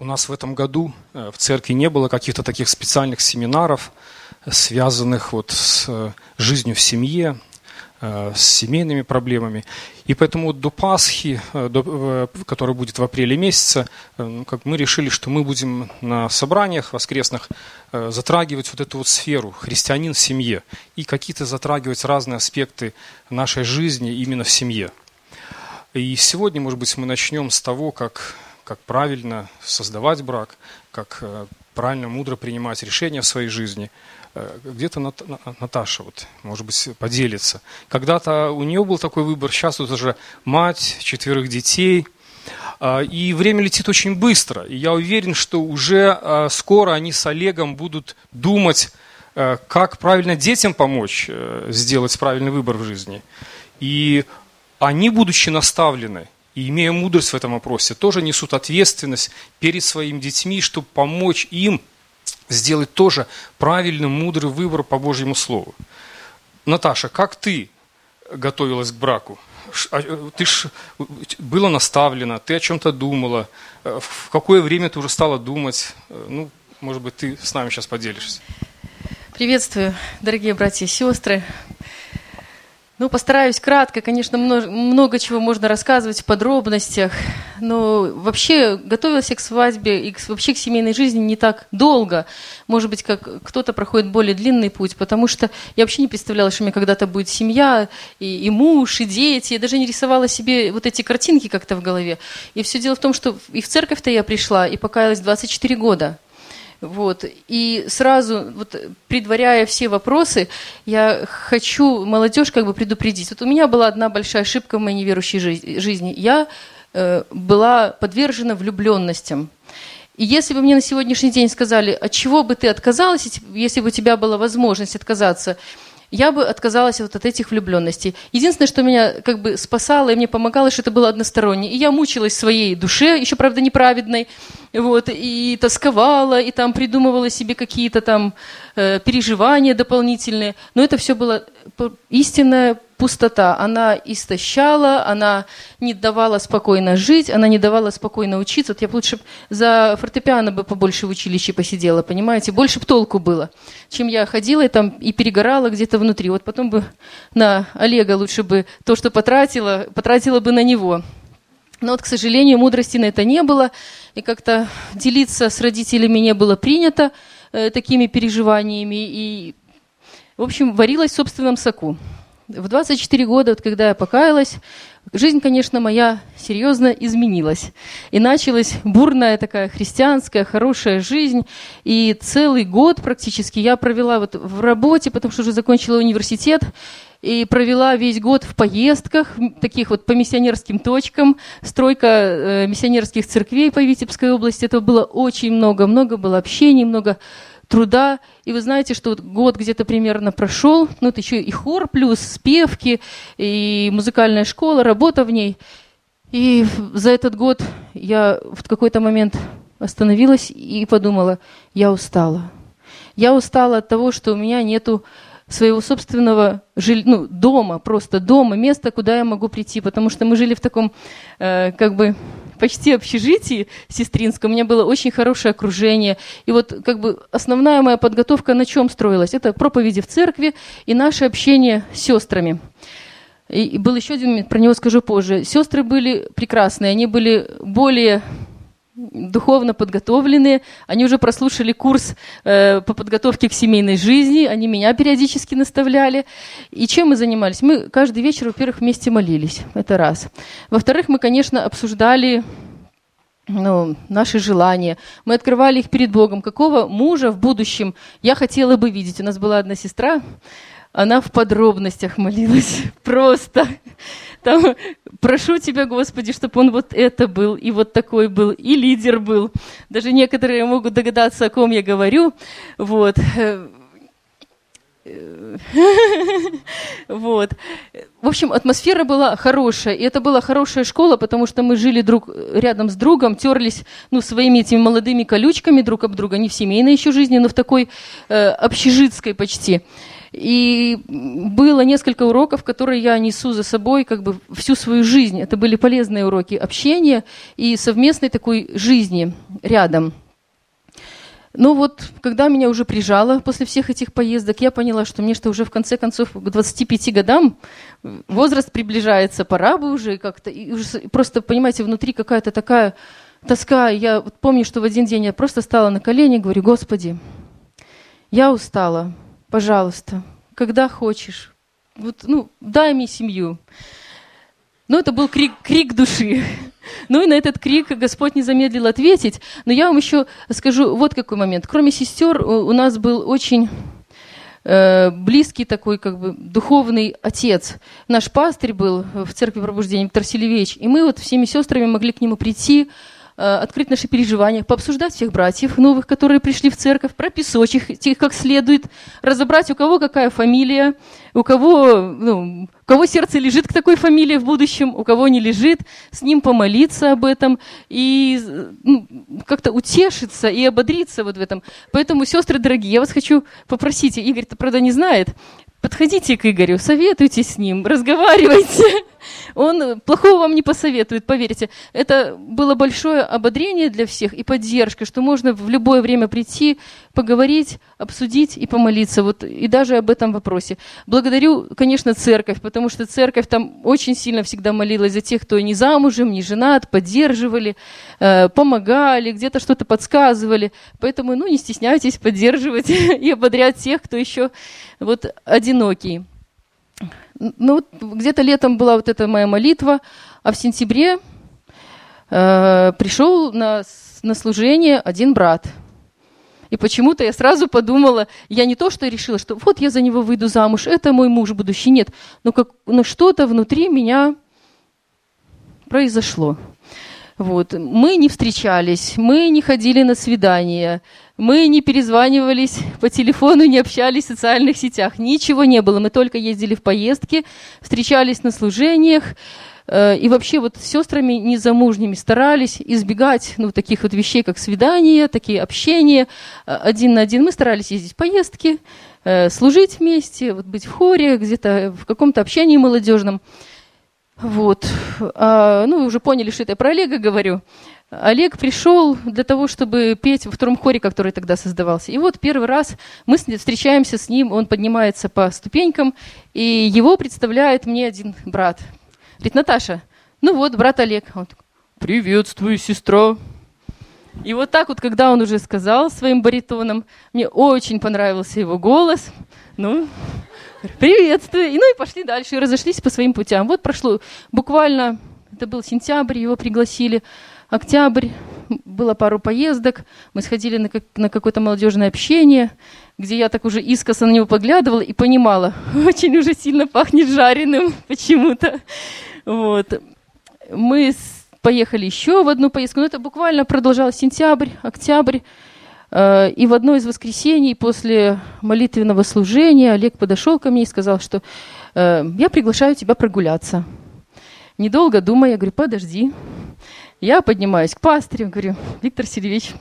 У нас в этом году э, в церкви не было каких-то таких специальных семинаров, связанных вот с э, жизнью в семье, э, с семейными проблемами. И поэтому до Пасхи, которая будет в апреле месяце, ну, как мы решили, что мы будем на собраниях воскресных затрагивать вот эту вот сферу христианин в семье и какие-то затрагивать разные аспекты нашей жизни именно в семье. И сегодня, может быть, мы начнем с того, как как правильно создавать брак, как э, правильно, мудро принимать решения в своей жизни. Э, где-то Наташа, вот, может быть, поделится. Когда-то у нее был такой выбор, сейчас вот уже мать четверых детей, а, и время летит очень быстро. И я уверен, что уже а, скоро они с Олегом будут думать, э, как правильно детям помочь сделать правильный выбор в жизни. И они, будучи наставлены, и имея мудрость в этом вопросе, тоже несут ответственность перед своими детьми, чтобы помочь им сделать тоже правильный, мудрый выбор по Божьему Слову. Наташа, как ты готовилась к браку? А, ты ж была наставлена, ты о чем-то думала. Э, в какое время ты уже стала думать? Э, ну, может быть, ты с нами сейчас поделишься. Приветствую, дорогие братья и сестры. Ну, постараюсь кратко. Конечно, много, много чего можно рассказывать в подробностях. Но вообще готовилась к свадьбе и к, вообще к семейной жизни не так долго. Может быть, как кто-то проходит более длинный путь, потому что я вообще не представляла, что у меня когда-то будет семья, и, и муж, и дети. Я даже не рисовала себе вот эти картинки как-то в голове. И все дело в том, что и в церковь-то я пришла, и покаялась 24 года. Вот. И сразу, вот, предваряя все вопросы, я хочу молодежь как бы предупредить. Вот у меня была одна большая ошибка в моей неверующей жизни. Я э, была подвержена влюбленностям. И если бы мне на сегодняшний день сказали, от чего бы ты отказалась, если бы у тебя была возможность отказаться, я бы отказалась вот от этих влюбленностей. Единственное, что меня как бы спасало и мне помогало, что это было односторонне. И я мучилась своей душе, еще, правда, неправедной, вот, и тосковала, и там придумывала себе какие-то там э, переживания дополнительные. Но это все было истинная пустота. Она истощала, она не давала спокойно жить, она не давала спокойно учиться. Вот я бы лучше за фортепиано бы побольше в училище посидела, понимаете? Больше бы толку было, чем я ходила и там и перегорала где-то внутри. Вот потом бы на Олега лучше бы то, что потратила, потратила бы на него. Но вот, к сожалению, мудрости на это не было, и как-то делиться с родителями не было принято э, такими переживаниями, и, в общем, варилась в собственном соку. В 24 года, вот, когда я покаялась, жизнь, конечно, моя серьезно изменилась. И началась бурная такая христианская, хорошая жизнь. И целый год практически я провела вот в работе, потому что уже закончила университет. И провела весь год в поездках, таких вот по миссионерским точкам, стройка э, миссионерских церквей по Витебской области. Это было очень много, много было общений, много труда. И вы знаете, что вот год где-то примерно прошел, ну это еще и хор плюс, спевки, и музыкальная школа, работа в ней. И за этот год я в какой-то момент остановилась и подумала, я устала. Я устала от того, что у меня нету своего собственного жиль... ну, дома, просто дома, места, куда я могу прийти, потому что мы жили в таком, э, как бы, почти общежитии сестринском, у меня было очень хорошее окружение. И вот как бы основная моя подготовка на чем строилась? Это проповеди в церкви и наше общение с сестрами. И был еще один момент, про него скажу позже. Сестры были прекрасные, они были более духовно подготовленные, они уже прослушали курс э, по подготовке к семейной жизни, они меня периодически наставляли. И чем мы занимались? Мы каждый вечер, во-первых, вместе молились, это раз. Во-вторых, мы, конечно, обсуждали ну, наши желания. Мы открывали их перед Богом. Какого мужа в будущем я хотела бы видеть? У нас была одна сестра, она в подробностях молилась. Просто. Там, прошу тебя, Господи, чтобы он вот это был, и вот такой был, и лидер был. Даже некоторые могут догадаться, о ком я говорю. Вот. Вот. В общем, атмосфера была хорошая, и это была хорошая школа, потому что мы жили друг рядом с другом, терлись ну, своими этими молодыми колючками друг об друга, не в семейной еще жизни, но в такой э, общежитской почти. И было несколько уроков, которые я несу за собой как бы всю свою жизнь. Это были полезные уроки общения и совместной такой жизни рядом. Но вот, когда меня уже прижало после всех этих поездок, я поняла, что мне что уже в конце концов к 25 годам возраст приближается, пора бы уже как-то. И уже, просто, понимаете, внутри какая-то такая тоска. Я вот помню, что в один день я просто стала на колени и говорю, Господи, я устала, пожалуйста, когда хочешь, вот, ну, дай мне семью. Ну, это был крик, крик души. Ну и на этот крик Господь не замедлил ответить. Но я вам еще скажу вот какой момент. Кроме сестер у нас был очень э, близкий такой как бы духовный отец. Наш пастырь был в церкви пробуждения Виктор Селевич. И мы вот всеми сестрами могли к нему прийти, открыть наши переживания, пообсуждать всех братьев новых, которые пришли в церковь, прописать их как следует, разобрать, у кого какая фамилия, у кого, ну, у кого сердце лежит к такой фамилии в будущем, у кого не лежит, с ним помолиться об этом и ну, как-то утешиться и ободриться вот в этом. Поэтому, сестры дорогие, я вас хочу попросить, Игорь-то, правда, не знает, подходите к Игорю, советуйтесь с ним, разговаривайте. Он плохого вам не посоветует, поверьте. Это было большое ободрение для всех и поддержка, что можно в любое время прийти, поговорить, обсудить и помолиться. Вот, и даже об этом вопросе. Благодарю, конечно, церковь, потому что церковь там очень сильно всегда молилась за тех, кто не замужем, не женат, поддерживали, э, помогали, где-то что-то подсказывали. Поэтому, ну, не стесняйтесь поддерживать и ободрять тех, кто еще вот одинокий. Ну, где-то летом была вот эта моя молитва, а в сентябре э, пришел на, на служение один брат. И почему-то я сразу подумала, я не то, что решила, что вот я за него выйду замуж, это мой муж будущий, нет. Но, как, но что-то внутри меня произошло. Вот. Мы не встречались, мы не ходили на свидания, мы не перезванивались по телефону, не общались в социальных сетях. Ничего не было. Мы только ездили в поездки, встречались на служениях. Э, и вообще вот с сестрами незамужними старались избегать ну, таких вот вещей, как свидания, такие общения э, один на один. Мы старались ездить в поездки, э, служить вместе, вот быть в хоре, где-то в каком-то общении молодежном. Вот. А, ну, вы уже поняли, что это я про Олега говорю. Олег пришел для того, чтобы петь во втором хоре, который тогда создавался. И вот первый раз мы встречаемся с ним, он поднимается по ступенькам, и его представляет мне один брат. Говорит, Наташа, ну вот, брат Олег. Он такой, приветствую, сестра. И вот так вот, когда он уже сказал своим баритоном, мне очень понравился его голос. Ну, приветствую. И, ну и пошли дальше, и разошлись по своим путям. Вот прошло буквально, это был сентябрь, его пригласили. Октябрь, было пару поездок, мы сходили на, как, на какое-то молодежное общение, где я так уже искоса на него поглядывала и понимала, очень уже сильно пахнет жареным почему-то. Вот. Мы поехали еще в одну поездку, но это буквально продолжалось сентябрь, октябрь. Э, и в одно из воскресений после молитвенного служения Олег подошел ко мне и сказал, что э, я приглашаю тебя прогуляться. Недолго думая, я говорю, подожди. Я поднимаюсь к пастырю, говорю, Виктор Сергеевич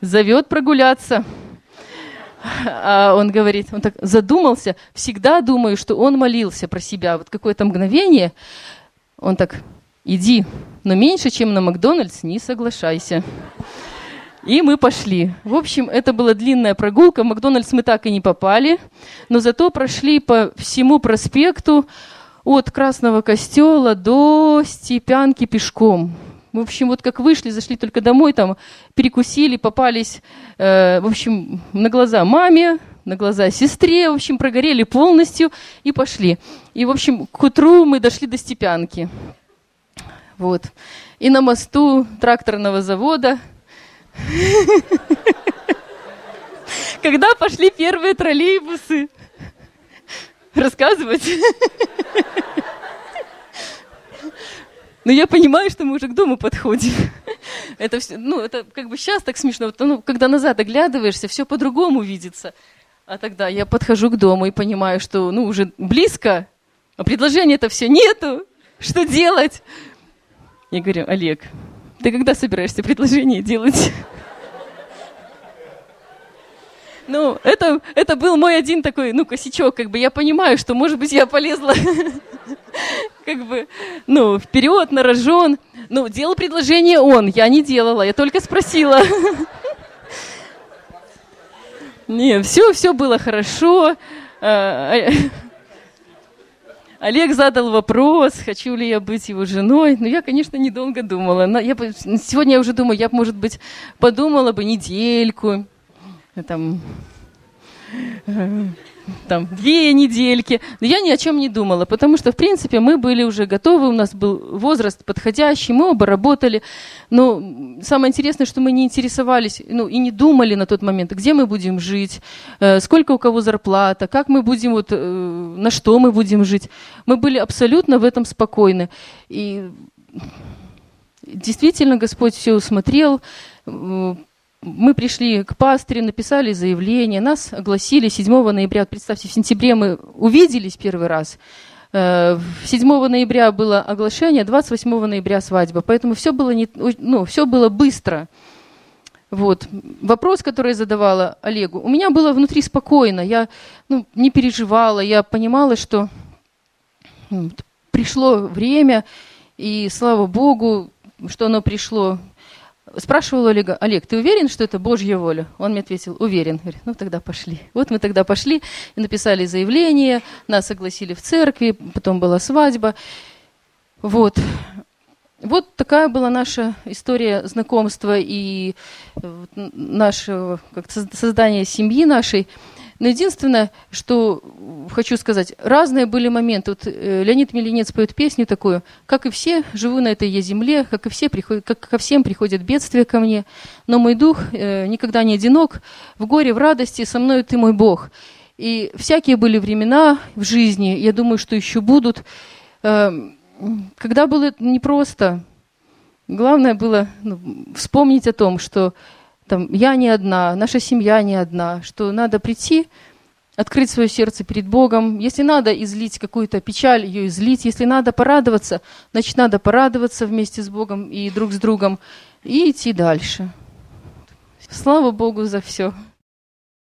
зовет прогуляться. А он говорит, он так задумался, всегда думаю, что он молился про себя. Вот какое-то мгновение, он так, иди, но меньше, чем на Макдональдс, не соглашайся. И мы пошли. В общем, это была длинная прогулка. В Макдональдс мы так и не попали, но зато прошли по всему проспекту от Красного Костела до Степянки пешком. В общем, вот как вышли, зашли только домой, там перекусили, попались, э, в общем, на глаза маме, на глаза сестре, в общем, прогорели полностью и пошли. И, в общем, к утру мы дошли до Степянки. Вот. И на мосту тракторного завода, когда пошли первые троллейбусы, рассказывать. Но я понимаю, что мы уже к дому подходим. Это все, ну, это как бы сейчас так смешно. Ну, когда назад оглядываешься, все по-другому видится. А тогда я подхожу к дому и понимаю, что, ну, уже близко, а предложения-то все нету. Что делать? Я говорю, Олег, ты когда собираешься предложение делать? Ну, это, это был мой один такой, ну, косячок, как бы я понимаю, что, может быть, я полезла как бы, ну, вперед, на рожон. Ну, делал предложение он, я не делала, я только спросила. Не, все, все было хорошо. А, а, Олег задал вопрос, хочу ли я быть его женой. Но я, конечно, недолго думала. Я, сегодня я уже думаю, я, может быть, подумала бы недельку, там, там, две недельки. Но я ни о чем не думала, потому что, в принципе, мы были уже готовы, у нас был возраст подходящий, мы оба работали. Но самое интересное, что мы не интересовались, ну, и не думали на тот момент, где мы будем жить, э, сколько у кого зарплата, как мы будем, вот, э, на что мы будем жить. Мы были абсолютно в этом спокойны. И действительно Господь все усмотрел, мы пришли к пастыре, написали заявление, нас огласили 7 ноября. Представьте, в сентябре мы увиделись первый раз. 7 э, ноября было оглашение, 28 ноября свадьба. Поэтому все было, не, ну, все было быстро. Вот. Вопрос, который я задавала Олегу, у меня было внутри спокойно, я ну, не переживала, я понимала, что ну, пришло время, и слава Богу, что оно пришло. Спрашивал Олега, Олег, ты уверен, что это Божья воля? Он мне ответил, уверен. Говорит, ну тогда пошли. Вот мы тогда пошли и написали заявление, нас согласили в церкви, потом была свадьба. Вот. Вот такая была наша история знакомства и нашего как создания семьи нашей. Но единственное, что хочу сказать, разные были моменты. Вот э, Леонид Милинец поет песню такую, как и все, живу на этой я земле, как и все, приходят, как ко всем приходят бедствия ко мне, но мой дух э, никогда не одинок, в горе, в радости, со мной ты мой Бог. И всякие были времена в жизни, я думаю, что еще будут, э, когда было непросто. Главное было ну, вспомнить о том, что там, я не одна, наша семья не одна, что надо прийти, открыть свое сердце перед Богом. Если надо излить какую-то печаль, ее излить. Если надо порадоваться, значит, надо порадоваться вместе с Богом и друг с другом и идти дальше. Слава Богу за все.